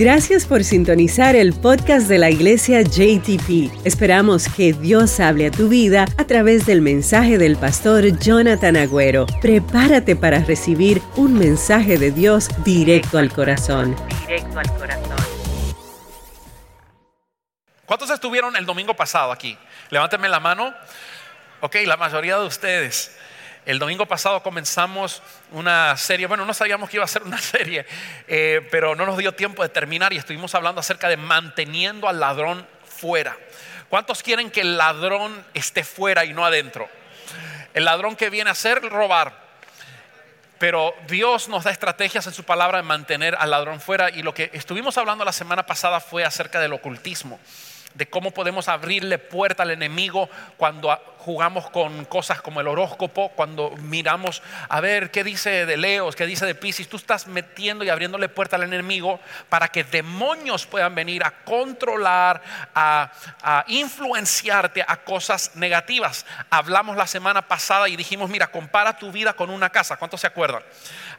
Gracias por sintonizar el podcast de la iglesia JTP. Esperamos que Dios hable a tu vida a través del mensaje del pastor Jonathan Agüero. Prepárate para recibir un mensaje de Dios directo al corazón. Directo al corazón. ¿Cuántos estuvieron el domingo pasado aquí? Levánteme la mano. Ok, la mayoría de ustedes. El domingo pasado comenzamos una serie, bueno, no sabíamos que iba a ser una serie, eh, pero no nos dio tiempo de terminar y estuvimos hablando acerca de manteniendo al ladrón fuera. ¿Cuántos quieren que el ladrón esté fuera y no adentro? El ladrón que viene a hacer robar. Pero Dios nos da estrategias en su palabra de mantener al ladrón fuera y lo que estuvimos hablando la semana pasada fue acerca del ocultismo de cómo podemos abrirle puerta al enemigo cuando jugamos con cosas como el horóscopo, cuando miramos a ver qué dice de Leos, qué dice de Pisces, tú estás metiendo y abriéndole puerta al enemigo para que demonios puedan venir a controlar, a, a influenciarte a cosas negativas. Hablamos la semana pasada y dijimos, mira, compara tu vida con una casa. ¿Cuántos se acuerdan?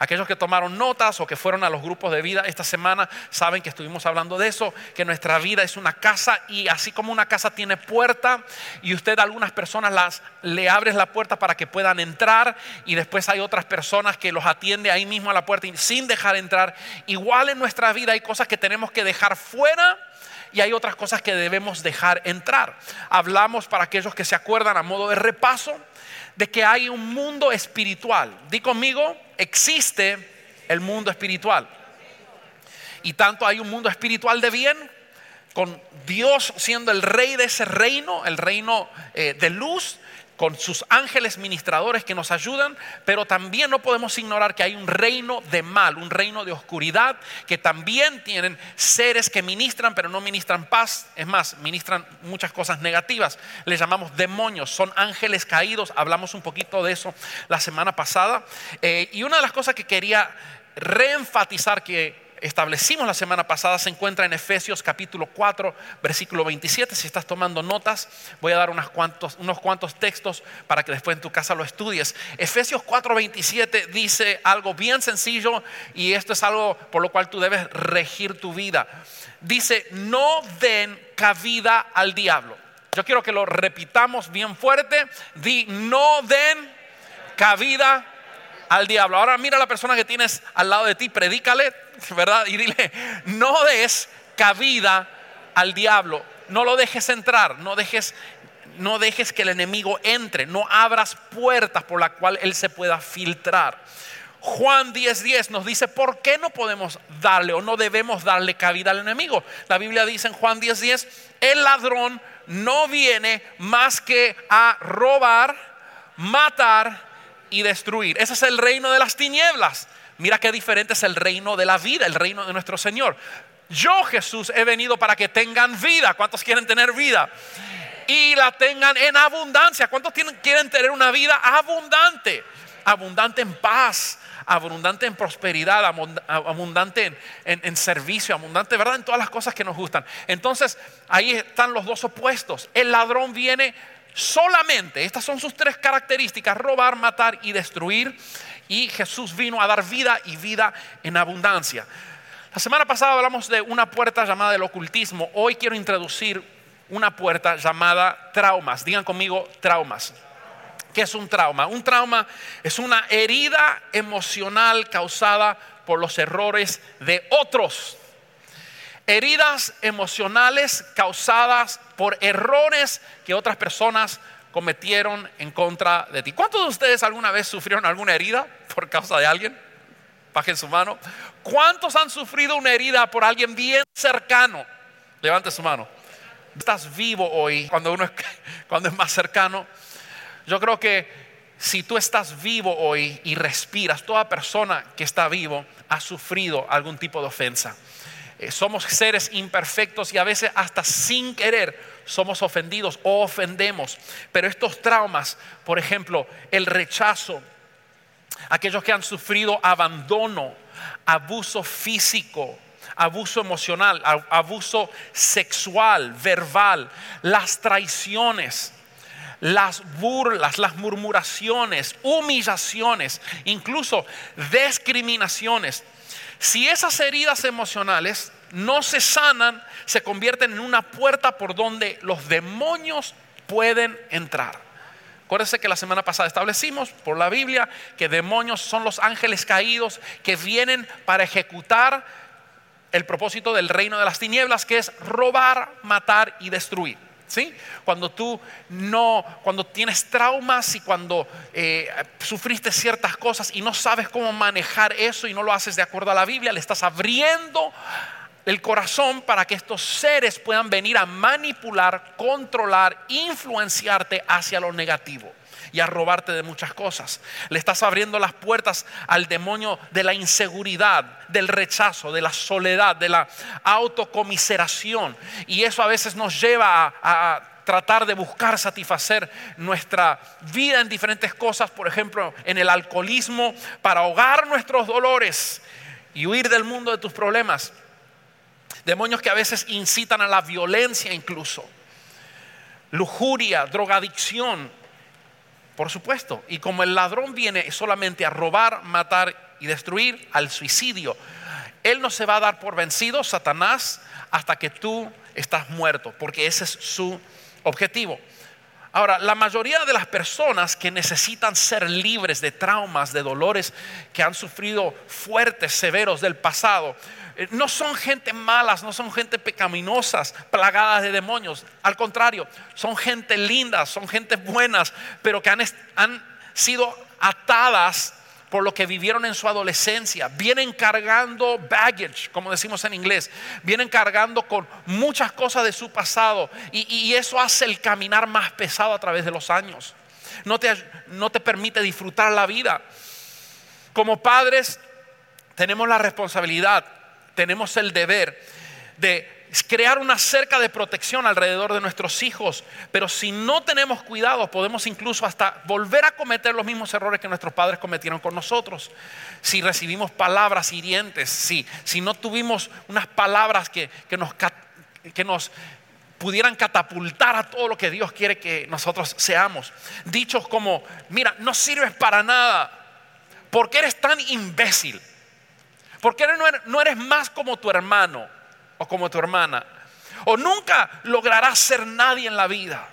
Aquellos que tomaron notas o que fueron a los grupos de vida esta semana saben que estuvimos hablando de eso, que nuestra vida es una casa y así como una casa tiene puerta y usted a algunas personas las, le abres la puerta para que puedan entrar y después hay otras personas que los atiende ahí mismo a la puerta sin dejar entrar. Igual en nuestra vida hay cosas que tenemos que dejar fuera y hay otras cosas que debemos dejar entrar. Hablamos para aquellos que se acuerdan a modo de repaso de que hay un mundo espiritual. Di conmigo, existe el mundo espiritual. Y tanto hay un mundo espiritual de bien con Dios siendo el rey de ese reino, el reino eh, de luz, con sus ángeles ministradores que nos ayudan, pero también no podemos ignorar que hay un reino de mal, un reino de oscuridad, que también tienen seres que ministran, pero no ministran paz, es más, ministran muchas cosas negativas. Les llamamos demonios, son ángeles caídos, hablamos un poquito de eso la semana pasada. Eh, y una de las cosas que quería reenfatizar que establecimos la semana pasada se encuentra en Efesios capítulo 4, versículo 27. Si estás tomando notas, voy a dar unos cuantos, unos cuantos textos para que después en tu casa lo estudies. Efesios 4, 27 dice algo bien sencillo y esto es algo por lo cual tú debes regir tu vida. Dice, no den cabida al diablo. Yo quiero que lo repitamos bien fuerte. Di, no den cabida al diablo. Ahora mira a la persona que tienes al lado de ti, predícale, ¿verdad? Y dile, no des cabida al diablo, no lo dejes entrar, no dejes no dejes que el enemigo entre, no abras puertas por las cuales él se pueda filtrar. Juan 10:10 10 nos dice por qué no podemos darle o no debemos darle cabida al enemigo. La Biblia dice en Juan 10:10, 10, el ladrón no viene más que a robar, matar y destruir. Ese es el reino de las tinieblas. Mira qué diferente es el reino de la vida, el reino de nuestro Señor. Yo Jesús he venido para que tengan vida. ¿Cuántos quieren tener vida? Y la tengan en abundancia. ¿Cuántos quieren tener una vida abundante? Abundante en paz, abundante en prosperidad, abundante en, servicio, abundante, ¿verdad? En todas las cosas que nos gustan. Entonces, ahí están los dos opuestos. El ladrón viene solamente, estas son sus tres características, robar, matar y destruir. Y Jesús vino a dar vida y vida en abundancia. La semana pasada hablamos de una puerta llamada el ocultismo. Hoy quiero introducir una puerta llamada traumas. Digan conmigo traumas. ¿Qué es un trauma? Un trauma es una herida emocional causada por los errores de otros heridas emocionales causadas por errores que otras personas cometieron en contra de ti. ¿Cuántos de ustedes alguna vez sufrieron alguna herida por causa de alguien? Bajen su mano. ¿Cuántos han sufrido una herida por alguien bien cercano? Levante su mano. Estás vivo hoy cuando uno es, cuando es más cercano. Yo creo que si tú estás vivo hoy y respiras, toda persona que está vivo ha sufrido algún tipo de ofensa. Eh, somos seres imperfectos y a veces hasta sin querer somos ofendidos o ofendemos. Pero estos traumas, por ejemplo, el rechazo, aquellos que han sufrido abandono, abuso físico, abuso emocional, abuso sexual, verbal, las traiciones, las burlas, las murmuraciones, humillaciones, incluso discriminaciones si esas heridas emocionales no se sanan, se convierten en una puerta por donde los demonios pueden entrar. Acuérdense que la semana pasada establecimos por la Biblia que demonios son los ángeles caídos que vienen para ejecutar el propósito del reino de las tinieblas, que es robar, matar y destruir. ¿Sí? Cuando tú no, cuando tienes traumas y cuando eh, sufriste ciertas cosas y no sabes cómo manejar eso y no lo haces de acuerdo a la Biblia, le estás abriendo el corazón para que estos seres puedan venir a manipular, controlar, influenciarte hacia lo negativo y a robarte de muchas cosas. Le estás abriendo las puertas al demonio de la inseguridad, del rechazo, de la soledad, de la autocomiseración. Y eso a veces nos lleva a, tratar de buscar satisfacer nuestra vida en diferentes cosas, por ejemplo, en el alcoholismo, para ahogar nuestros dolores y huir del mundo de tus problemas. Demonios que a veces incitan a la violencia incluso. Lujuria, drogadicción, por supuesto. Y como el ladrón viene solamente a robar, matar y destruir, al suicidio, él no se va a dar por vencido, Satanás, hasta que tú estás muerto, porque ese es su objetivo. Ahora, la mayoría de las personas que necesitan ser libres de traumas, de dolores que han sufrido fuertes, severos del pasado, eh, no son gente malas, no son gente pecaminosas, plagadas de demonios. Al contrario, son gente linda, son gente buenas, pero que han, han sido atadas por lo que vivieron en su adolescencia. Vienen cargando baggage, como decimos en inglés. Vienen cargando con muchas cosas de su pasado. Y, eso hace el caminar más pesado a través de los años. No te, no te permite disfrutar la vida. Como padres tenemos la responsabilidad tenemos el deber de crear una cerca de protección alrededor de nuestros hijos, pero si no tenemos cuidado podemos incluso hasta volver a cometer los mismos errores que nuestros padres cometieron con nosotros. Si recibimos palabras hirientes, si, si no tuvimos unas palabras que, que, nos, que nos pudieran catapultar a todo lo que Dios quiere que nosotros seamos. Dichos como, mira, no sirves para nada, porque eres tan imbécil. ¿Por qué no eres más como tu hermano o como tu hermana? O nunca lograrás ser nadie en la vida.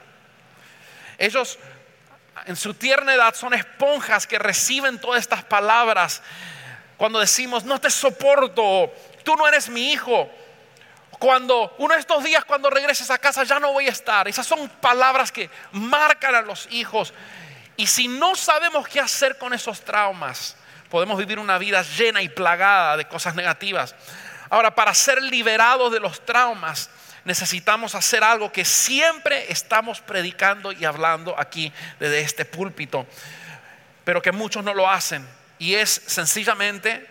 Ellos en su tierna edad son esponjas que reciben todas estas palabras. Cuando decimos, no te soporto, tú no eres mi hijo. Cuando uno de estos días, cuando regreses a casa, ya no voy a estar. Esas son palabras que marcan a los hijos. Y si no sabemos qué hacer con esos traumas, podemos vivir una vida llena y plagada de cosas negativas. Ahora, para ser liberados de los traumas, necesitamos hacer algo que siempre estamos predicando y hablando aquí desde este púlpito, pero que muchos no lo hacen. Y es sencillamente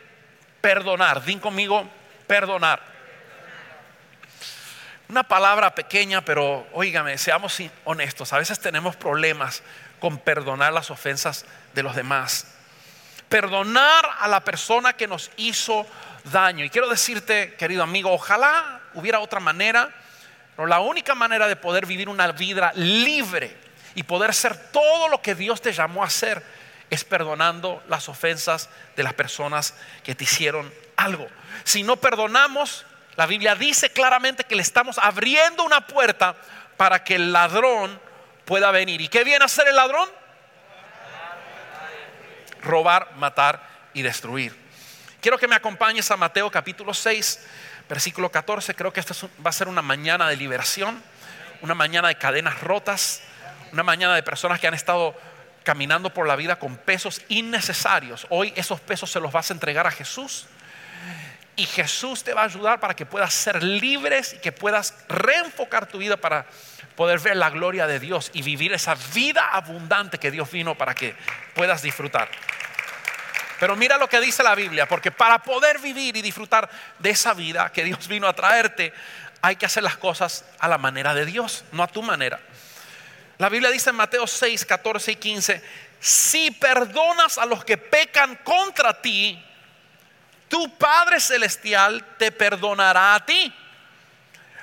perdonar. Din conmigo, perdonar. Una palabra pequeña, pero óigame, seamos honestos. A veces tenemos problemas con perdonar las ofensas de los demás perdonar a la persona que nos hizo daño. Y quiero decirte, querido amigo, ojalá hubiera otra manera, pero la única manera de poder vivir una vida libre y poder ser todo lo que Dios te llamó a ser es perdonando las ofensas de las personas que te hicieron algo. Si no perdonamos, la Biblia dice claramente que le estamos abriendo una puerta para que el ladrón pueda venir. ¿Y qué viene a hacer el ladrón? robar, matar y destruir. Quiero que me acompañes a Mateo capítulo 6, versículo 14. Creo que esta va a ser una mañana de liberación, una mañana de cadenas rotas, una mañana de personas que han estado caminando por la vida con pesos innecesarios. Hoy esos pesos se los vas a entregar a Jesús. Y Jesús te va a ayudar para que puedas ser libres y que puedas reenfocar tu vida para poder ver la gloria de Dios y vivir esa vida abundante que Dios vino para que puedas disfrutar. Pero mira lo que dice la Biblia, porque para poder vivir y disfrutar de esa vida que Dios vino a traerte, hay que hacer las cosas a la manera de Dios, no a tu manera. La Biblia dice en Mateo 6, 14 y 15, si perdonas a los que pecan contra ti, tu Padre Celestial te perdonará a ti.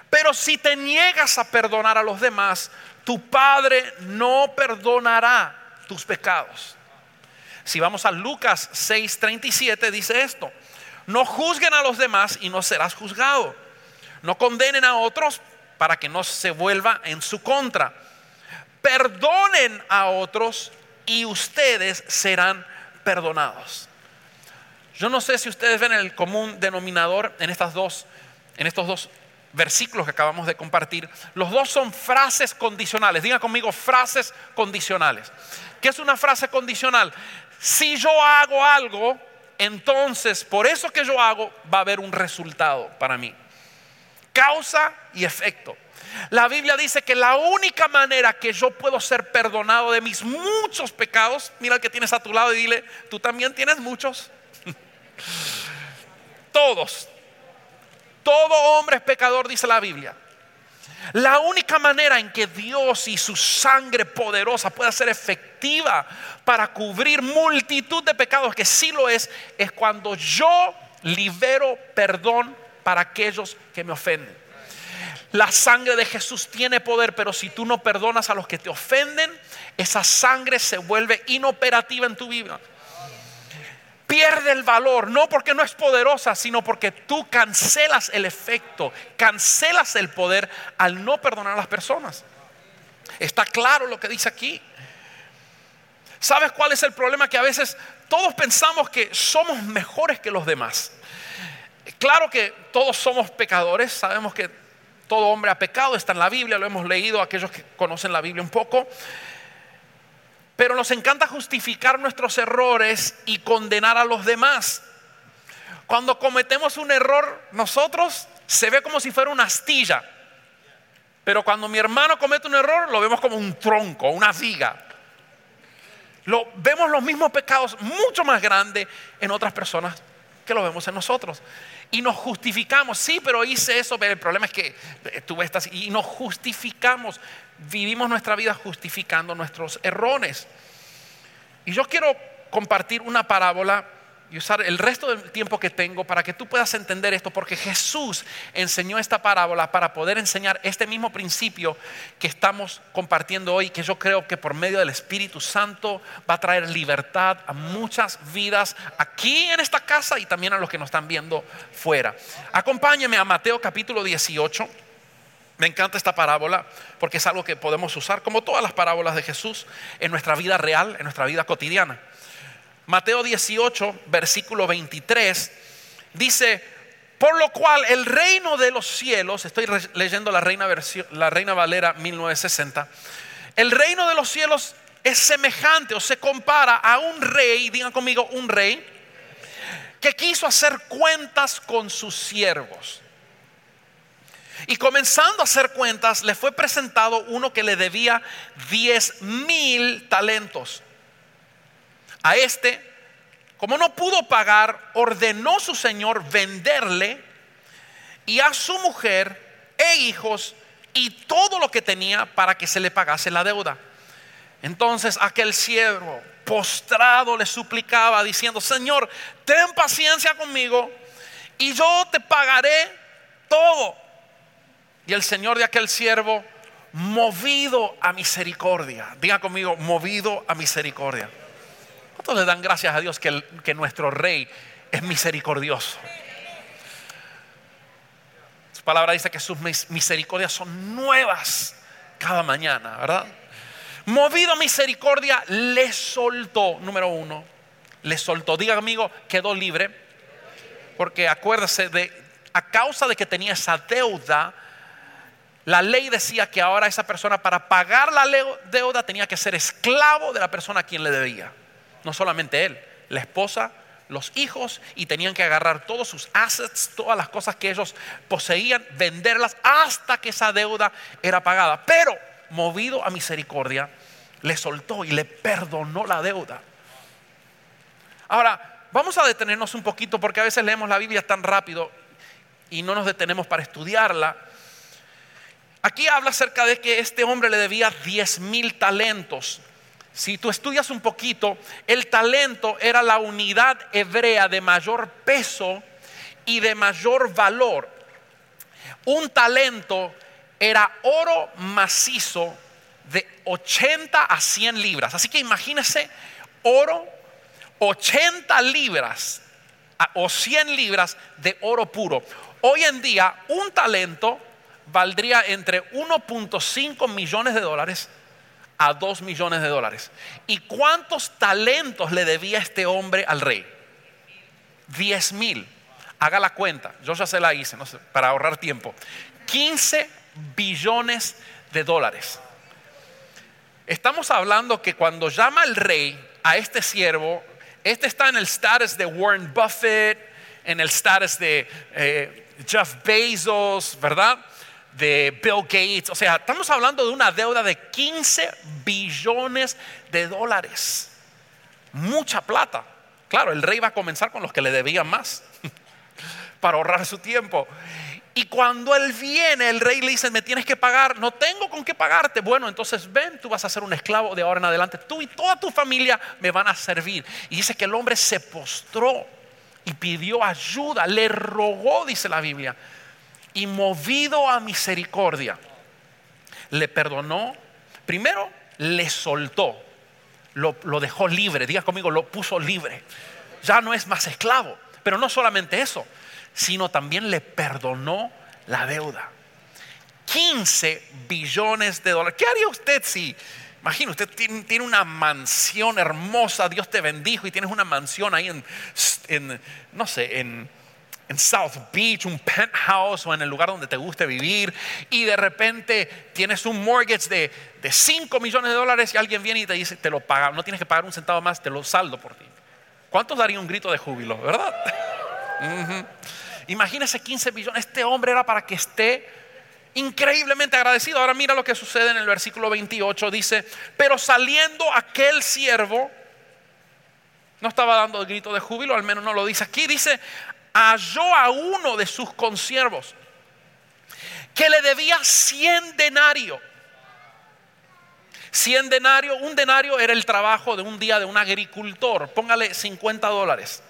Pero si te niegas a perdonar a los demás, tu Padre no perdonará tus pecados. Si vamos a Lucas 6:37 dice esto, no juzguen a los demás y no serás juzgado. No condenen a otros para que no se vuelva en su contra. Perdonen a otros y ustedes serán perdonados. Yo no sé si ustedes ven el común denominador en estas dos en estos dos versículos que acabamos de compartir. Los dos son frases condicionales. Diga conmigo frases condicionales. ¿Qué es una frase condicional? Si yo hago algo, entonces por eso que yo hago va a haber un resultado para mí. Causa y efecto. La Biblia dice que la única manera que yo puedo ser perdonado de mis muchos pecados, mira al que tienes a tu lado y dile, tú también tienes muchos. Todos. Todo hombre es pecador, dice la Biblia. La única manera en que Dios y su sangre poderosa pueda ser efectiva para cubrir multitud de pecados, que sí lo es, es cuando yo libero perdón para aquellos que me ofenden. La sangre de Jesús tiene poder, pero si tú no perdonas a los que te ofenden, esa sangre se vuelve inoperativa en tu vida pierde el valor, no porque no es poderosa, sino porque tú cancelas el efecto, cancelas el poder al no perdonar a las personas. Está claro lo que dice aquí. ¿Sabes cuál es el problema? Que a veces todos pensamos que somos mejores que los demás. Claro que todos somos pecadores, sabemos que todo hombre ha pecado, está en la Biblia, lo hemos leído aquellos que conocen la Biblia un poco. Pero nos encanta justificar nuestros errores y condenar a los demás. Cuando cometemos un error, nosotros se ve como si fuera una astilla. Pero cuando mi hermano comete un error, lo vemos como un tronco, una viga. Lo, vemos los mismos pecados mucho más grandes en otras personas que lo vemos en nosotros. Y nos justificamos, sí, pero hice eso, pero el problema es que tú estás, y nos justificamos vivimos nuestra vida justificando nuestros errores. Y yo quiero compartir una parábola y usar el resto del tiempo que tengo para que tú puedas entender esto, porque Jesús enseñó esta parábola para poder enseñar este mismo principio que estamos compartiendo hoy, que yo creo que por medio del Espíritu Santo va a traer libertad a muchas vidas aquí en esta casa y también a los que nos están viendo fuera. Acompáñeme a Mateo capítulo 18. Me encanta esta parábola porque es algo que podemos usar, como todas las parábolas de Jesús, en nuestra vida real, en nuestra vida cotidiana. Mateo 18, versículo 23, dice, por lo cual el reino de los cielos, estoy leyendo la Reina, la Reina Valera 1960, el reino de los cielos es semejante o se compara a un rey, digan conmigo, un rey, que quiso hacer cuentas con sus siervos. Y comenzando a hacer cuentas, le fue presentado uno que le debía 10 mil talentos. A este, como no pudo pagar, ordenó su señor venderle y a su mujer e hijos y todo lo que tenía para que se le pagase la deuda. Entonces aquel siervo postrado le suplicaba diciendo, Señor, ten paciencia conmigo y yo te pagaré todo. Y el Señor de aquel siervo, movido a misericordia, diga conmigo, movido a misericordia. ¿Cuántos le dan gracias a Dios que, que nuestro rey es misericordioso? Su palabra dice que sus misericordias son nuevas cada mañana, ¿verdad? Movido a misericordia, le soltó, número uno, le soltó. Diga amigo, quedó libre. Porque acuérdese de, a causa de que tenía esa deuda, la ley decía que ahora esa persona para pagar la deuda tenía que ser esclavo de la persona a quien le debía. No solamente él, la esposa, los hijos y tenían que agarrar todos sus assets, todas las cosas que ellos poseían, venderlas hasta que esa deuda era pagada. Pero movido a misericordia, le soltó y le perdonó la deuda. Ahora, vamos a detenernos un poquito porque a veces leemos la Biblia tan rápido y no nos detenemos para estudiarla. Aquí habla acerca de que este hombre le debía 10 mil talentos. Si tú estudias un poquito, el talento era la unidad hebrea de mayor peso y de mayor valor. Un talento era oro macizo de 80 a 100 libras. Así que imagínese oro 80 libras o 100 libras de oro puro. Hoy en día un talento valdría entre 1.5 millones de dólares a 2 millones de dólares. ¿Y cuántos talentos le debía este hombre al rey? 10 mil. Haga la cuenta, yo ya se la hice, no sé, para ahorrar tiempo. 15 billones de dólares. Estamos hablando que cuando llama el rey a este siervo, este está en el status de Warren Buffett, en el status de eh, Jeff Bezos, ¿verdad? De Bill Gates. O sea, estamos hablando de una deuda de 15 billones de dólares. Mucha plata. Claro, el rey va a comenzar con los que le debían más para ahorrar su tiempo. Y cuando él viene, el rey le dice, me tienes que pagar, no tengo con qué pagarte. Bueno, entonces ven, tú vas a ser un esclavo de ahora en adelante. Tú y toda tu familia me van a servir. Y dice que el hombre se postró y pidió ayuda, le rogó, dice la Biblia. Y movido a misericordia, le perdonó. Primero, le soltó, lo, dejó libre. Diga conmigo, lo puso libre. Ya no es más esclavo. Pero no solamente eso, sino también le perdonó la deuda. 15 billones de dólares. ¿Qué haría usted si, imagina, usted tiene, una mansión hermosa, Dios te bendijo y tienes una mansión ahí en, no sé, en, en South Beach, un penthouse o en el lugar donde te guste vivir y de repente tienes un mortgage de, de 5 millones de dólares y alguien viene y te dice, te lo paga, no tienes que pagar un centavo más, te lo saldo por ti. ¿Cuántos darían un grito de júbilo, verdad? Imagínese 15 billones. Este hombre era para que esté increíblemente agradecido. Ahora mira lo que sucede en el versículo 28. Dice, pero saliendo aquel siervo, no estaba dando el grito de júbilo, al menos no lo dice aquí. Dice, halló a uno de sus consiervos que le debía 100 denarios. 100 denarios, un denario era el trabajo de un día de un agricultor. Póngale 50 dólares.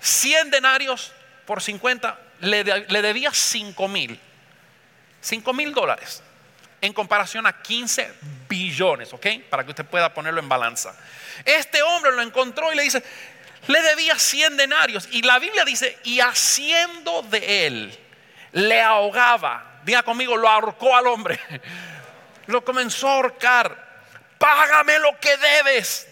100 denarios por 50, le, debía 5 mil. 5 mil dólares en comparación a 15 billones, ¿ok? Para que usted pueda ponerlo en balanza. Este hombre lo encontró y le dice, le debía 100 denarios. Y la Biblia dice, y haciendo de él, le ahogaba. Diga conmigo, lo ahorcó al hombre. Lo comenzó a ahorcar. Págame lo que debes.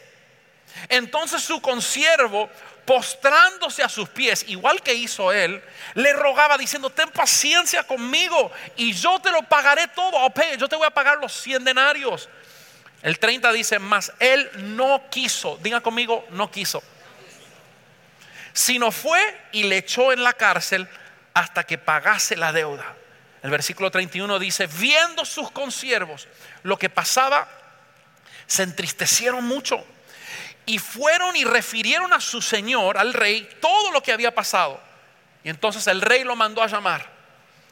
Entonces su consiervo postrándose a sus pies, igual que hizo él, le rogaba diciendo, ten paciencia conmigo y yo te lo pagaré todo, yo te voy a pagar los 100 denarios. El 30 dice, más él no quiso, diga conmigo, no quiso, sino fue y le echó en la cárcel hasta que pagase la deuda. El versículo 31 dice, viendo sus consiervos lo que pasaba, se entristecieron mucho y fueron y refirieron a su señor, al rey, todo lo que había pasado. Y entonces el rey lo mandó a llamar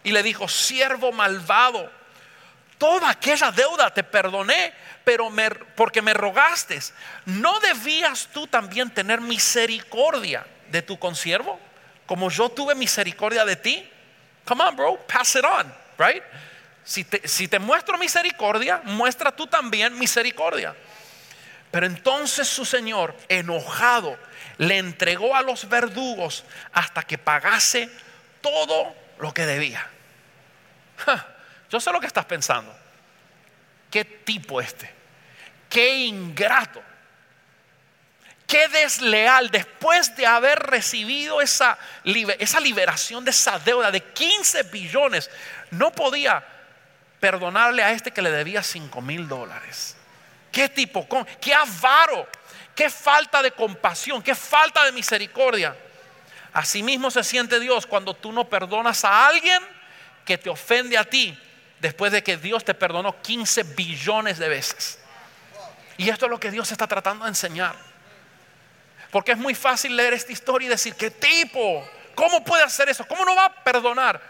y le dijo, siervo malvado, toda aquella deuda te perdoné, pero porque me rogaste, ¿no debías tú también tener misericordia de tu consiervo? Como yo tuve misericordia de ti. Come on, bro, pass it on, right? Si te, si te muestro misericordia, muestra tú también misericordia. Pero entonces su señor, enojado, le entregó a los verdugos hasta que pagase todo lo que debía. yo sé lo que estás pensando. ¿Qué tipo este? ¿Qué ingrato? Qué desleal después de haber recibido esa, liberación de esa deuda de 15 billones. No podía perdonarle a este que le debía 5 mil dólares. ¿Qué tipo? ¿Qué avaro? ¿Qué falta de compasión? ¿Qué falta de misericordia? Asimismo se siente Dios cuando tú no perdonas a alguien que te ofende a ti después de que Dios te perdonó 15 billones de veces. Y esto es lo que Dios está tratando de enseñar. Porque es muy fácil leer esta historia y decir, ¿qué tipo? ¿Cómo puede hacer eso? ¿Cómo no va a perdonar?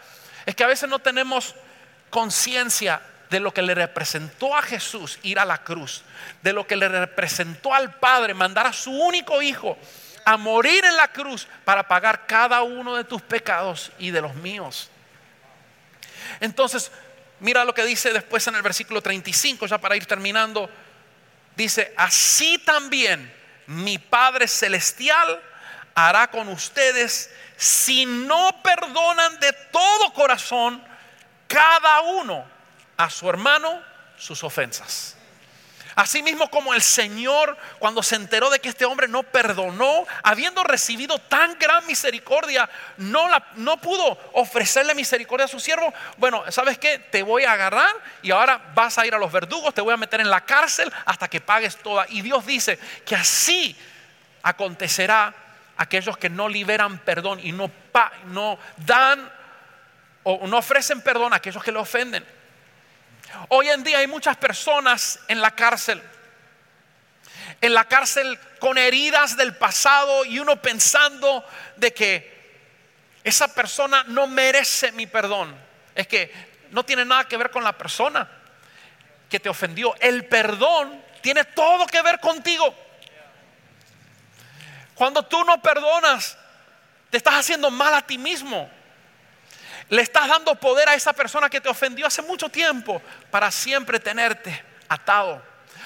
Es que a veces no tenemos conciencia de lo que le representó a Jesús ir a la cruz, de lo que le representó al Padre mandar a su único hijo a morir en la cruz para pagar cada uno de tus pecados y de los míos. Entonces, mira lo que dice después en el versículo 35, ya para ir terminando. Dice, así también mi Padre Celestial hará con ustedes si no perdonan de todo corazón cada uno a su hermano sus ofensas. Asimismo como el Señor, cuando se enteró de que este hombre no perdonó, habiendo recibido tan gran misericordia, no, la, no pudo ofrecerle misericordia a su siervo. Bueno, ¿sabes qué? Te voy a agarrar y ahora vas a ir a los verdugos, te voy a meter en la cárcel hasta que pagues toda. Y Dios dice que así acontecerá aquellos que no liberan perdón y no, no dan o no ofrecen perdón a aquellos que le ofenden. Hoy en día hay muchas personas en la cárcel. En la cárcel con heridas del pasado y uno pensando de que esa persona no merece mi perdón. Es que no tiene nada que ver con la persona que te ofendió. El perdón tiene todo que ver contigo. Cuando tú no perdonas, te estás haciendo mal a ti mismo. Le estás dando poder a esa persona que te ofendió hace mucho tiempo para siempre tenerte atado.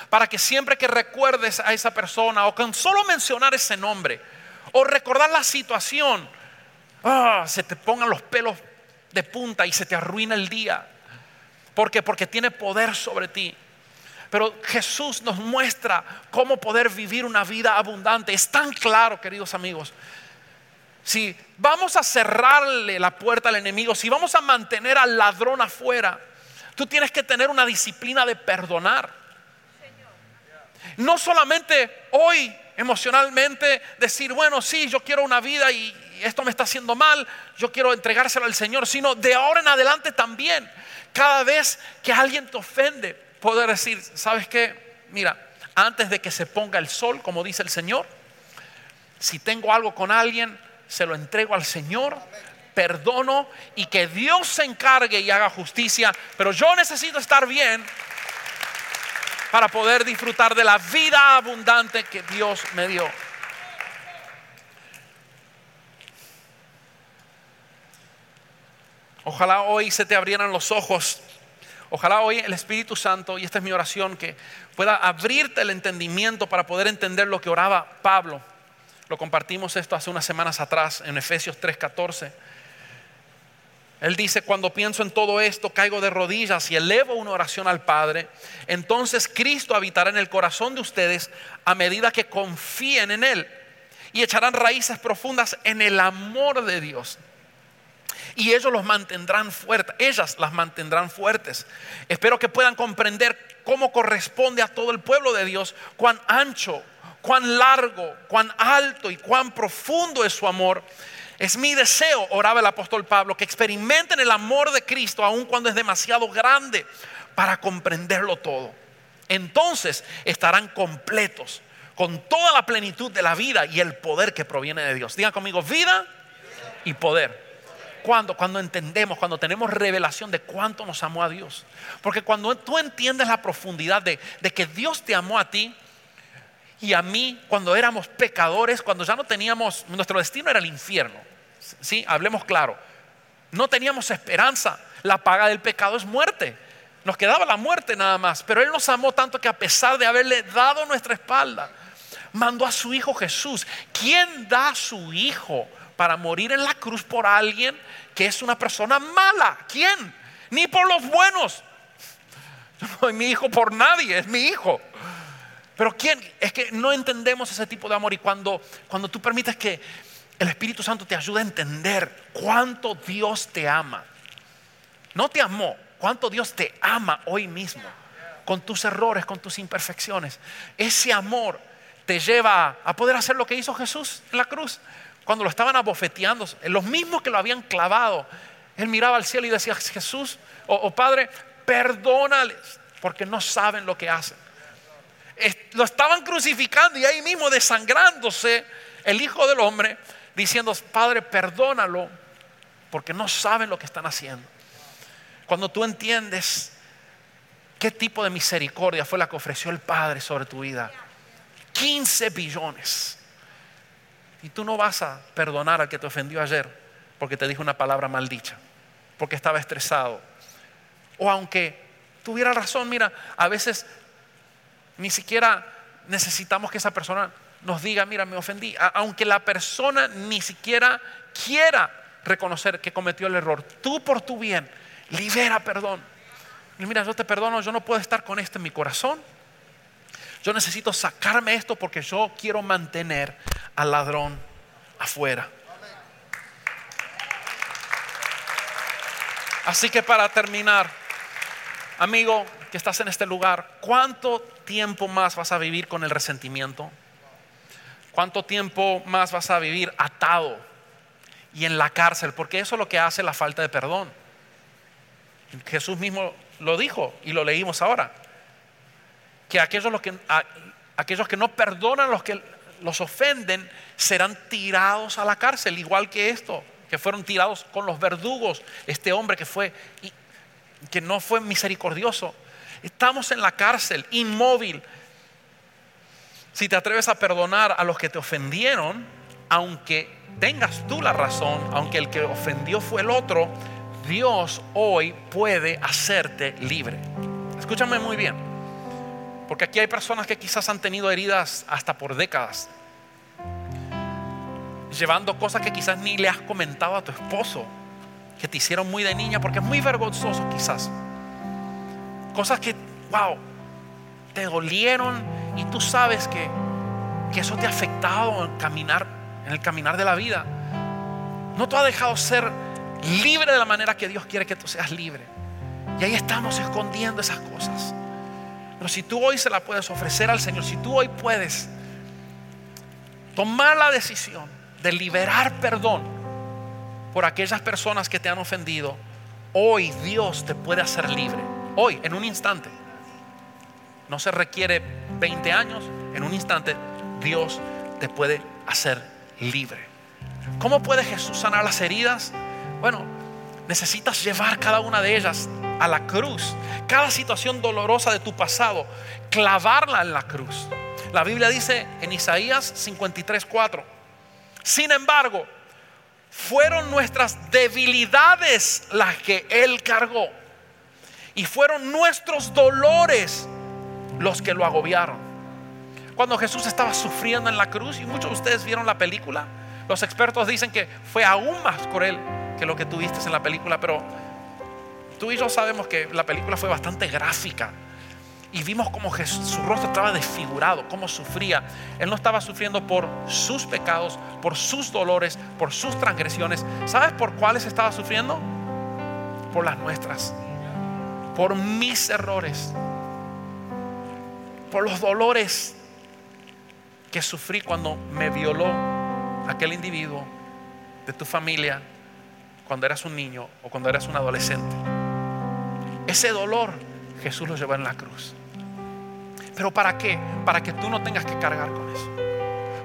Para que siempre que recuerdes a esa persona o con solo mencionar ese nombre o recordar la situación, ah, se te pongan los pelos de punta y se te arruina el día. ¿Por qué? Porque tiene poder sobre ti. Pero Jesús nos muestra cómo poder vivir una vida abundante. Es tan claro, queridos amigos. Si vamos a cerrarle la puerta al enemigo, si vamos a mantener al ladrón afuera, tú tienes que tener una disciplina de perdonar. No solamente hoy emocionalmente decir, bueno, sí, yo quiero una vida y esto me está haciendo mal, yo quiero entregárselo al Señor, sino de ahora en adelante también, cada vez que alguien te ofende, poder decir, ¿sabes qué? Mira, antes de que se ponga el sol, como dice el Señor, si tengo algo con alguien, se lo entrego al Señor, perdono y que Dios se encargue y haga justicia, pero yo necesito estar bien para poder disfrutar de la vida abundante que Dios me dio. Ojalá hoy se te abrieran los ojos. Ojalá hoy el Espíritu Santo, y esta es mi oración, que pueda abrirte el entendimiento para poder entender lo que oraba Pablo lo compartimos esto hace unas semanas atrás en Efesios 3:14. Él dice, cuando pienso en todo esto, caigo de rodillas y elevo una oración al Padre. Entonces Cristo habitará en el corazón de ustedes a medida que confíen en Él y echarán raíces profundas en el amor de Dios. Y ellos los mantendrán fuertes, ellas las mantendrán fuertes. Espero que puedan comprender cómo corresponde a todo el pueblo de Dios, cuán ancho, cuán largo, cuán alto y cuán profundo es su amor. Es mi deseo, oraba el apóstol Pablo, que experimenten el amor de Cristo aun cuando es demasiado grande para comprenderlo todo. Entonces estarán completos con toda la plenitud de la vida y el poder que proviene de Dios. Digan conmigo, vida y poder. Cuando, cuando entendemos, cuando tenemos revelación de cuánto nos amó a Dios. Porque cuando tú entiendes la profundidad de, de que Dios te amó a ti, y a mí cuando éramos pecadores, cuando ya no teníamos, nuestro destino era el infierno. ¿Sí? Hablemos claro. No teníamos esperanza. La paga del pecado es muerte. Nos quedaba la muerte nada más. Pero Él nos amó tanto que a pesar de haberle dado nuestra espalda, mandó a su Hijo Jesús. ¿Quién da a su Hijo para morir en la cruz por alguien que es una persona mala? ¿Quién? Ni por los buenos. No mi hijo por nadie, es mi hijo. Pero ¿quién? Es que no entendemos ese tipo de amor y cuando, cuando tú permites que el Espíritu Santo te ayude a entender cuánto Dios te ama. No te amó, cuánto Dios te ama hoy mismo, con tus errores, con tus imperfecciones. Ese amor te lleva a poder hacer lo que hizo Jesús en la cruz. Cuando lo estaban abofeteando, los mismos que lo habían clavado, él miraba al cielo y decía, Jesús, o, o Padre, perdónales, porque no saben lo que hacen lo estaban crucificando y ahí mismo desangrándose el Hijo del Hombre, diciendo, Padre, perdónalo, porque no saben lo que están haciendo. Cuando tú entiendes qué tipo de misericordia fue la que ofreció el Padre sobre tu vida, 15 billones. Y tú no vas a perdonar al que te ofendió ayer porque te dijo una palabra maldicha, porque estaba estresado. O aunque tuviera razón, mira, a veces ni siquiera necesitamos que esa persona nos diga, mira, me ofendí, aunque la persona ni siquiera quiera reconocer que cometió el error, tú por tu bien, libera perdón. Y mira, yo te perdono, yo no puedo estar con esto en mi corazón. Yo necesito sacarme esto porque yo quiero mantener al ladrón afuera. Así que para terminar, amigo que estás en este lugar, ¿cuánto tiempo más vas a vivir con el resentimiento? ¿Cuánto tiempo más vas a vivir atado y en la cárcel? Porque eso es lo que hace la falta de perdón. Jesús mismo lo dijo y lo leímos ahora. Que aquellos, que, aquellos que no perdonan los que los ofenden serán tirados a la cárcel, igual que esto que fueron tirados con los verdugos, este hombre que fue que no fue misericordioso. Estamos en la cárcel, inmóvil. Si te atreves a perdonar a los que te ofendieron, aunque tengas tú la razón, aunque el que ofendió fue el otro, Dios hoy puede hacerte libre. Escúchame muy bien, porque aquí hay personas que quizás han tenido heridas hasta por décadas llevando cosas que quizás ni le has comentado a tu esposo, que te hicieron muy de niña, porque es muy vergonzoso quizás. Cosas que, wow, te dolieron y tú sabes que, que eso te ha afectado en, caminar, en el caminar de la vida. No te ha dejado ser libre de la manera que Dios quiere que tú seas libre. Y ahí estamos escondiendo esas cosas. Pero si tú hoy se la puedes ofrecer al Señor, si tú hoy puedes tomar la decisión de liberar perdón por aquellas personas que te han ofendido, hoy Dios te puede hacer libre. Hoy, en un instante. No se requiere 20 años, en un instante Dios te puede hacer libre. ¿Cómo puede Jesús sanar las heridas? Bueno, necesitas llevar cada una de ellas a la cruz. Cada situación dolorosa de tu pasado, clavarla en la cruz. La Biblia dice en Isaías 53, 4 sin embargo, fueron nuestras debilidades las que Él cargó. Y fueron nuestros dolores los que lo agobiaron. Cuando Jesús estaba sufriendo en la cruz, y muchos de ustedes vieron la película, los expertos dicen que fue aún más cruel que lo que tuviste en la película, pero tú y yo sabemos que la película fue bastante gráfica y vimos cómo su rostro estaba desfigurado, cómo sufría. Él no estaba sufriendo por sus pecados, por sus dolores, por sus transgresiones. ¿Sabes por cuáles estaba sufriendo? Por las nuestras, por mis errores, por los dolores que sufrí cuando me violó aquel individuo de tu familia, cuando eras un niño o cuando eras un adolescente. Ese dolor Jesús lo llevó en la cruz. ¿Pero para qué? Para que tú no tengas que cargar con eso.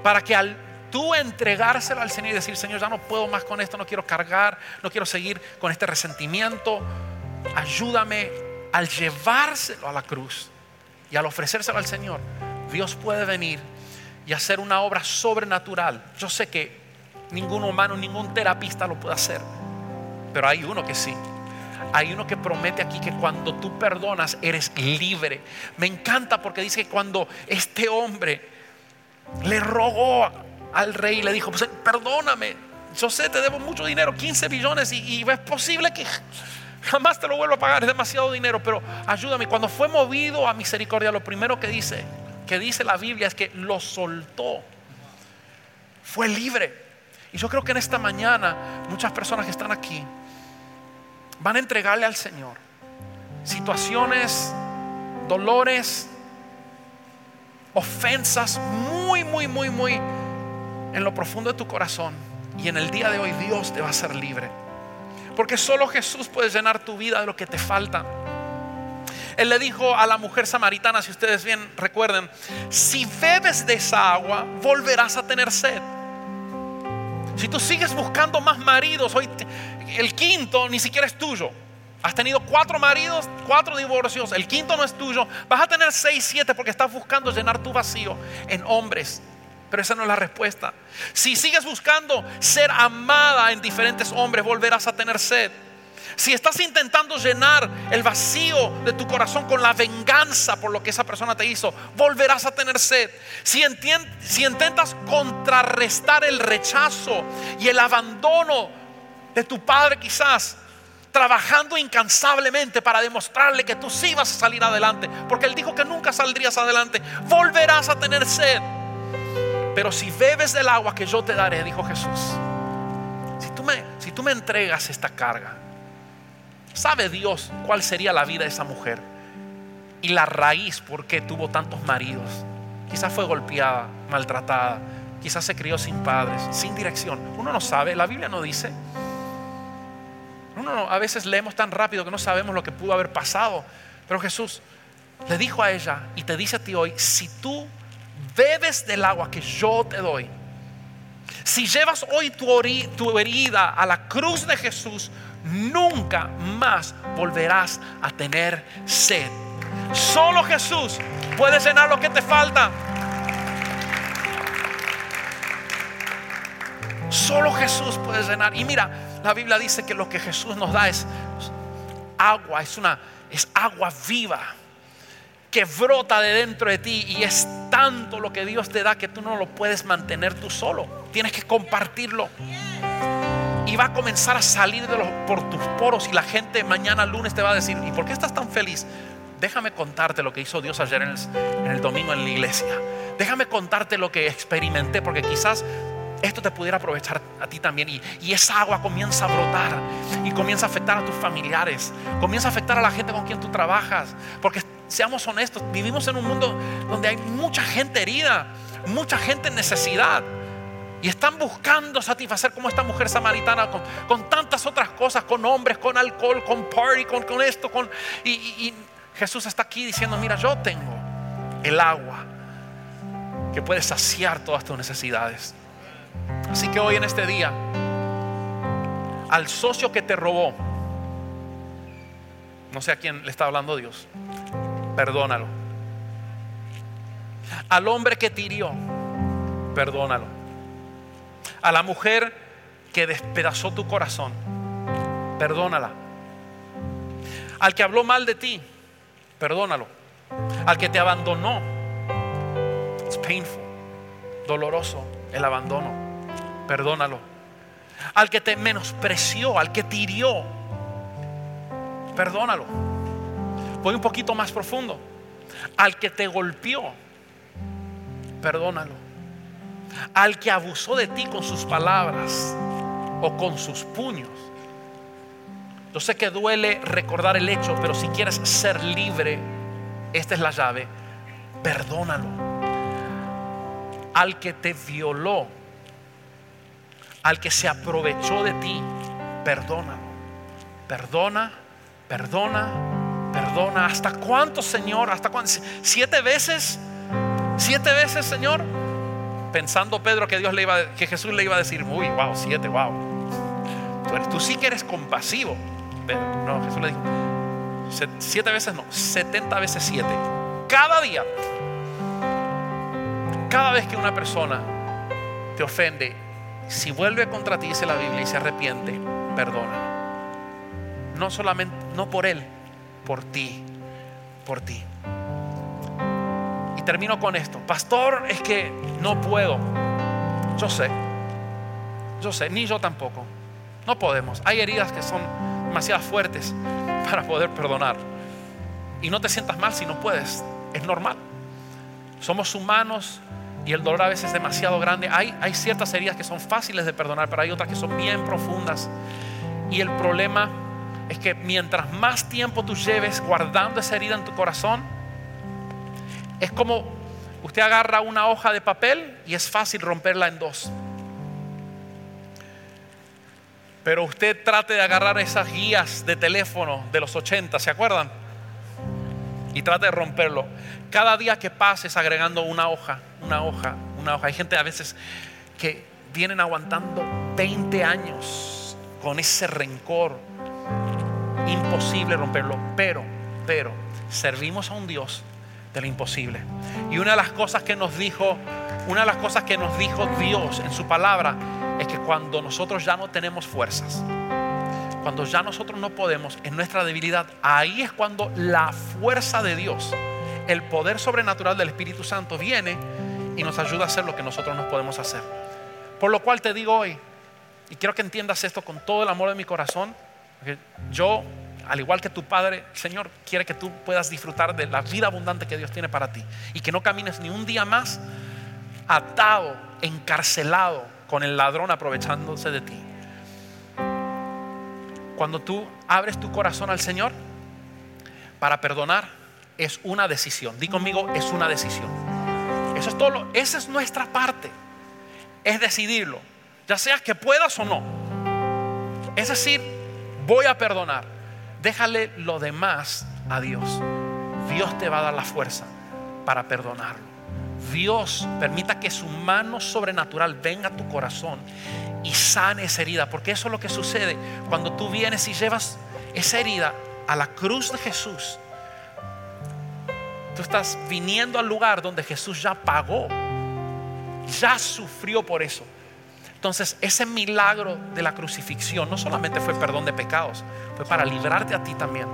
Para que al tú entregárselo al Señor y decir, Señor, ya no puedo más con esto, no quiero cargar, no quiero seguir con este resentimiento, ayúdame al llevárselo a la cruz y al ofrecérselo al Señor, Dios puede venir y hacer una obra sobrenatural. Yo sé que ningún humano, ningún terapista lo puede hacer, pero hay uno que sí. Hay uno que promete aquí que cuando tú perdonas eres libre. Me encanta porque dice que cuando este hombre le rogó al rey, le dijo, pues, perdóname, yo sé, te debo mucho dinero, 15 billones, y, es posible que jamás te lo vuelva a pagar, es demasiado dinero, pero ayúdame. Cuando fue movido a misericordia, lo primero que dice, que dice la Biblia es que lo soltó, fue libre. Y yo creo que en esta mañana muchas personas que están aquí, van a entregarle al Señor situaciones, dolores, ofensas muy, muy, muy, muy en lo profundo de tu corazón. Y en el día de hoy Dios te va a hacer libre. Porque solo Jesús puede llenar tu vida de lo que te falta. Él le dijo a la mujer samaritana, si ustedes bien recuerden, si bebes de esa agua, volverás a tener sed. Si tú sigues buscando más maridos, hoy el quinto ni siquiera es tuyo. Has tenido cuatro maridos, cuatro divorcios, el quinto no es tuyo. Vas a tener seis, siete porque estás buscando llenar tu vacío en hombres. Pero esa no es la respuesta. Si sigues buscando ser amada en diferentes hombres, volverás a tener sed. Si estás intentando llenar el vacío de tu corazón con la venganza por lo que esa persona te hizo, volverás a tener sed. Si, intentas contrarrestar el rechazo y el abandono de tu padre quizás, trabajando incansablemente para demostrarle que tú sí vas a salir adelante, porque él dijo que nunca saldrías adelante, volverás a tener sed. Pero si bebes del agua que yo te daré, dijo Jesús, si tú me, si tú me entregas esta carga, ¿sabe Dios cuál sería la vida de esa mujer? Y la raíz por qué tuvo tantos maridos. Quizás fue golpeada, maltratada, quizás se crió sin padres, sin dirección. Uno no sabe, la Biblia no dice. Uno a veces leemos tan rápido que no sabemos lo que pudo haber pasado. Pero Jesús le dijo a ella y te dice a ti hoy, si tú bebes del agua que yo te doy, si llevas hoy tu, herida a la cruz de Jesús, nunca más volverás a tener sed. Solo Jesús puede llenar lo que te falta. Solo Jesús puede llenar. Y mira, la Biblia dice que lo que Jesús nos da es agua, es una es agua viva que brota de dentro de ti y es tanto lo que Dios te da que tú no lo puedes mantener tú solo. Tienes que compartirlo. Y va a comenzar a salir de los, por tus poros y la gente mañana lunes te va a decir, ¿y por qué estás tan feliz? Déjame contarte lo que hizo Dios ayer en el, en el domingo en la iglesia. Déjame contarte lo que experimenté, porque quizás esto te pudiera aprovechar a ti también. Y, y, esa agua comienza a brotar y comienza a afectar a tus familiares, comienza a afectar a la gente con quien tú trabajas. Porque seamos honestos, vivimos en un mundo donde hay mucha gente herida, mucha gente en necesidad. Y están buscando satisfacer como esta mujer samaritana con, tantas otras cosas, con hombres, con alcohol, con party, con, esto. Con, y Jesús está aquí diciendo, mira, yo tengo el agua que puede saciar todas tus necesidades. Así que hoy en este día, al socio que te robó, no sé a quién le está hablando Dios, perdónalo. Al hombre que tirió, perdónalo. A la mujer que despedazó tu corazón, perdónala. Al que habló mal de ti, perdónalo. Al que te abandonó, es painful, doloroso el abandono, perdónalo. Al que te menospreció, al que tirió, perdónalo. Voy un poquito más profundo. Al que te golpeó, perdónalo. Al que abusó de ti con sus palabras o con sus puños. Yo sé que duele recordar el hecho, pero si quieres ser libre, esta es la llave. Perdónalo. Al que te violó, al que se aprovechó de ti, perdónalo. Perdona, perdona, perdona. ¿Hasta cuánto, Señor? ¿Hasta cuánto? ¿Siete veces? ¿Siete veces, Señor? Pensando Pedro que Dios le iba, que Jesús le iba a decir, uy, wow, siete, wow. Tú, sí que eres compasivo. No, Jesús le dijo, siete veces no, setenta veces siete. Cada día, cada vez que una persona te ofende, si vuelve contra ti, dice la Biblia, y se arrepiente, perdona. No solamente, no por él, por ti, por ti. Y termino con esto. Pastor, es que no puedo. Yo sé, yo sé, ni yo tampoco. No podemos. Hay heridas que son demasiado fuertes para poder perdonar. Y no te sientas mal si no puedes. Es normal. Somos humanos y el dolor a veces es demasiado grande. Hay, ciertas heridas que son fáciles de perdonar, pero hay otras que son bien profundas. Y el problema es que mientras más tiempo tú lleves guardando esa herida en tu corazón, es como usted agarra una hoja de papel y es fácil romperla en dos. Pero usted trate de agarrar esas guías de teléfono de los 80, ¿se acuerdan? Y trate de romperlo. Cada día que pases agregando una hoja, una hoja, una hoja. Hay gente a veces que vienen aguantando 20 años con ese rencor. Imposible romperlo. Pero, pero, servimos a un Dios de lo imposible. Y una de las cosas que nos dijo, una de las cosas que nos dijo Dios en su palabra es que cuando nosotros ya no tenemos fuerzas, cuando ya nosotros no podemos, en nuestra debilidad, ahí es cuando la fuerza de Dios, el poder sobrenatural del Espíritu Santo viene y nos ayuda a hacer lo que nosotros no podemos hacer. Por lo cual te digo hoy, y quiero que entiendas esto con todo el amor de mi corazón, yo, al igual que tu Padre, Señor, quiere que tú puedas disfrutar de la vida abundante que Dios tiene para ti y que no camines ni un día más atado, encarcelado con el ladrón aprovechándose de ti. Cuando tú abres tu corazón al Señor para perdonar, es una decisión. Di conmigo, es una decisión. Eso es todo. esa es nuestra parte. Es decidirlo. Ya sea que puedas o no. Es decir, voy a perdonar. Déjale lo demás a Dios. Dios te va a dar la fuerza para perdonarlo. Dios permita que su mano sobrenatural venga a tu corazón y sane esa herida. Porque eso es lo que sucede cuando tú vienes y llevas esa herida a la cruz de Jesús. Tú estás viniendo al lugar donde Jesús ya pagó, ya sufrió por eso. Entonces, ese milagro de la crucifixión no solamente fue perdón de pecados, fue para librarte a ti también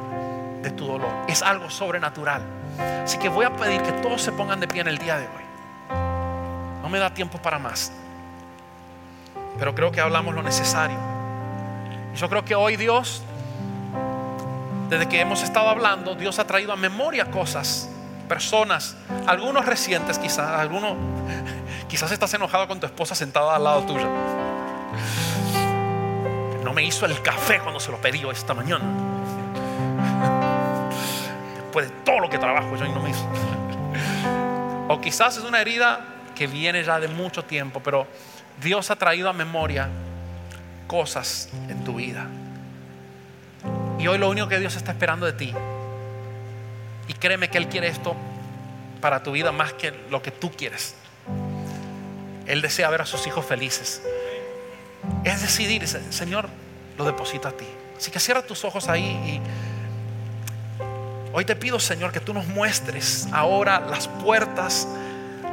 de tu dolor. Es algo sobrenatural. Así que voy a pedir que todos se pongan de pie en el día de hoy. No me da tiempo para más. Pero creo que hablamos lo necesario. Yo creo que hoy Dios, desde que hemos estado hablando, Dios ha traído a memoria cosas, personas, algunos recientes quizás, algunos, quizás estás enojado con tu esposa sentada al lado tuyo. No me hizo el café cuando se lo pedí esta mañana. Después de todo lo que trabajo yo no me hizo. O quizás es una herida que viene ya de mucho tiempo, pero Dios ha traído a memoria cosas en tu vida. Y hoy lo único que Dios está esperando de ti, y créeme que Él quiere esto para tu vida más que lo que tú quieres. Él desea ver a sus hijos felices. Es decidir, Señor, lo deposito a ti. Así que cierra tus ojos ahí y hoy te pido, Señor, que tú nos muestres ahora las puertas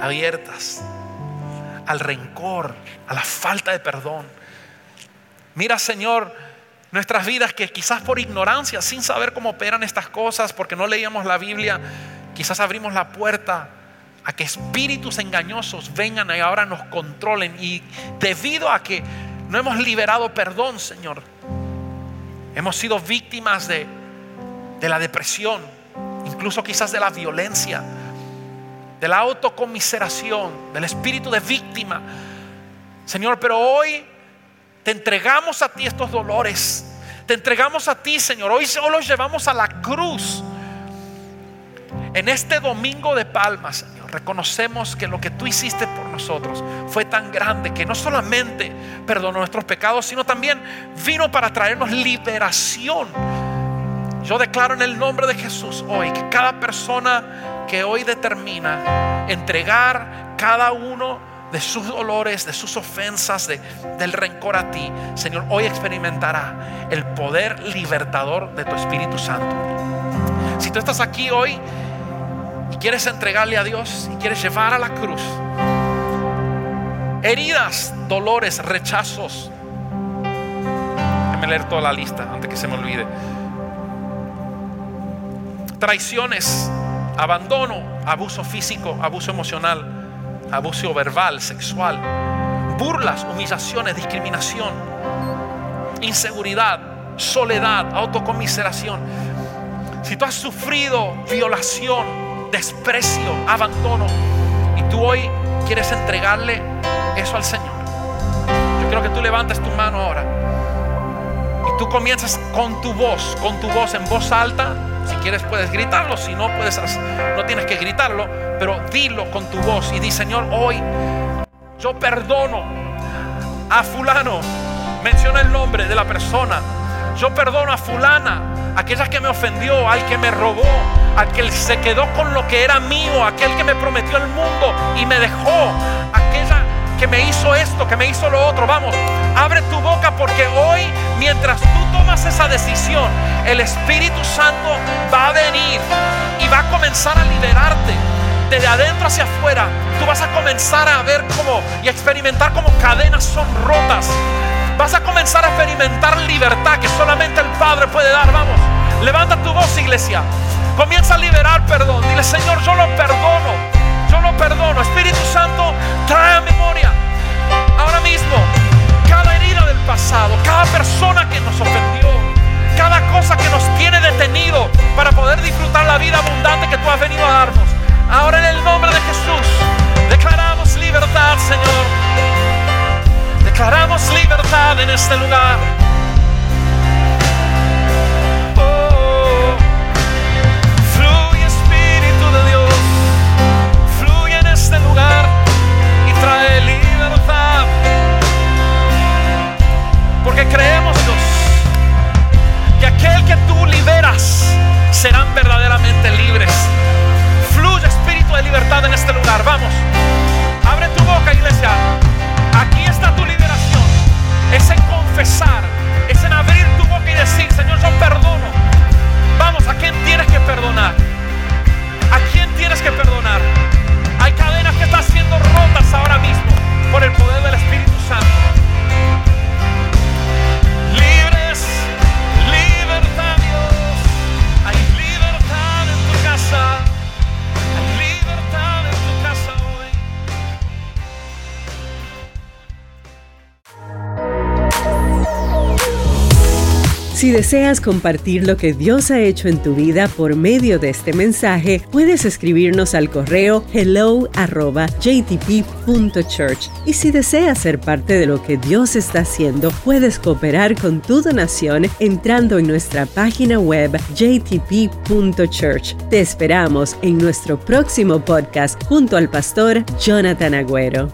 abiertas al rencor, a la falta de perdón. Mira, Señor, nuestras vidas que quizás por ignorancia, sin saber cómo operan estas cosas, porque no leíamos la Biblia, quizás abrimos la puerta a que espíritus engañosos vengan y ahora nos controlen. Y debido a que no hemos liberado perdón, Señor, hemos sido víctimas de, de la depresión, incluso quizás de la violencia de la autocomiseración, del espíritu de víctima. Señor, pero hoy te entregamos a ti estos dolores. Te entregamos a ti, Señor. Hoy los llevamos a la cruz. En este domingo de palmas, Señor, reconocemos que lo que tú hiciste por nosotros fue tan grande que no solamente perdonó nuestros pecados, sino también vino para traernos liberación. Yo declaro en el nombre de Jesús hoy que cada persona que hoy determina entregar cada uno de sus dolores, de sus ofensas, de, del rencor a ti, Señor, hoy experimentará el poder libertador de tu Espíritu Santo. Si tú estás aquí hoy y quieres entregarle a Dios y quieres llevar a la cruz heridas, dolores, rechazos, déjame leer toda la lista antes que se me olvide. Traiciones, abandono, abuso físico, abuso emocional, abuso verbal, sexual, burlas, humillaciones, discriminación, inseguridad, soledad, autocomiseración. Si tú has sufrido violación, desprecio, abandono y tú hoy quieres entregarle eso al Señor, yo quiero que tú levantes tu mano ahora y tú comienzas con tu voz, con tu voz en voz alta si quieres puedes gritarlo, si no puedes, no tienes que gritarlo, pero dilo con tu voz y di, Señor, hoy yo perdono a fulano. Menciona el nombre de la persona. Yo perdono a fulana, aquella que me ofendió, al que me robó, al que se quedó con lo que era mío, aquel que me prometió el mundo y me dejó, aquella que me hizo esto, que me hizo lo otro. Vamos, abre tu boca porque hoy, mientras tú tomas esa decisión, el Espíritu Santo va a venir y va a comenzar a liberarte. Desde adentro hacia afuera, tú vas a comenzar a ver cómo y experimentar como cadenas son rotas Vas a comenzar a experimentar libertad que solamente el Padre puede dar. Vamos, levanta tu voz, iglesia. Comienza a liberar perdón. Dile, Señor, yo lo perdono. Perdono. Espíritu Santo, trae a memoria. Ahora mismo, cada herida del pasado, cada persona que nos ofendió, cada cosa que nos tiene detenido para poder disfrutar la vida abundante que tú has venido a darnos. Ahora en el nombre de Jesús, declaramos libertad, Señor. Declaramos libertad en este lugar. Este lugar deseas compartir lo que Dios ha hecho en tu vida por medio de este mensaje, puedes escribirnos al correo hello arroba jtp.church. Y si deseas ser parte de lo que Dios está haciendo, puedes cooperar con tu donación entrando en nuestra página web jtp.church. Te esperamos en nuestro próximo podcast junto al pastor Jonathan Agüero.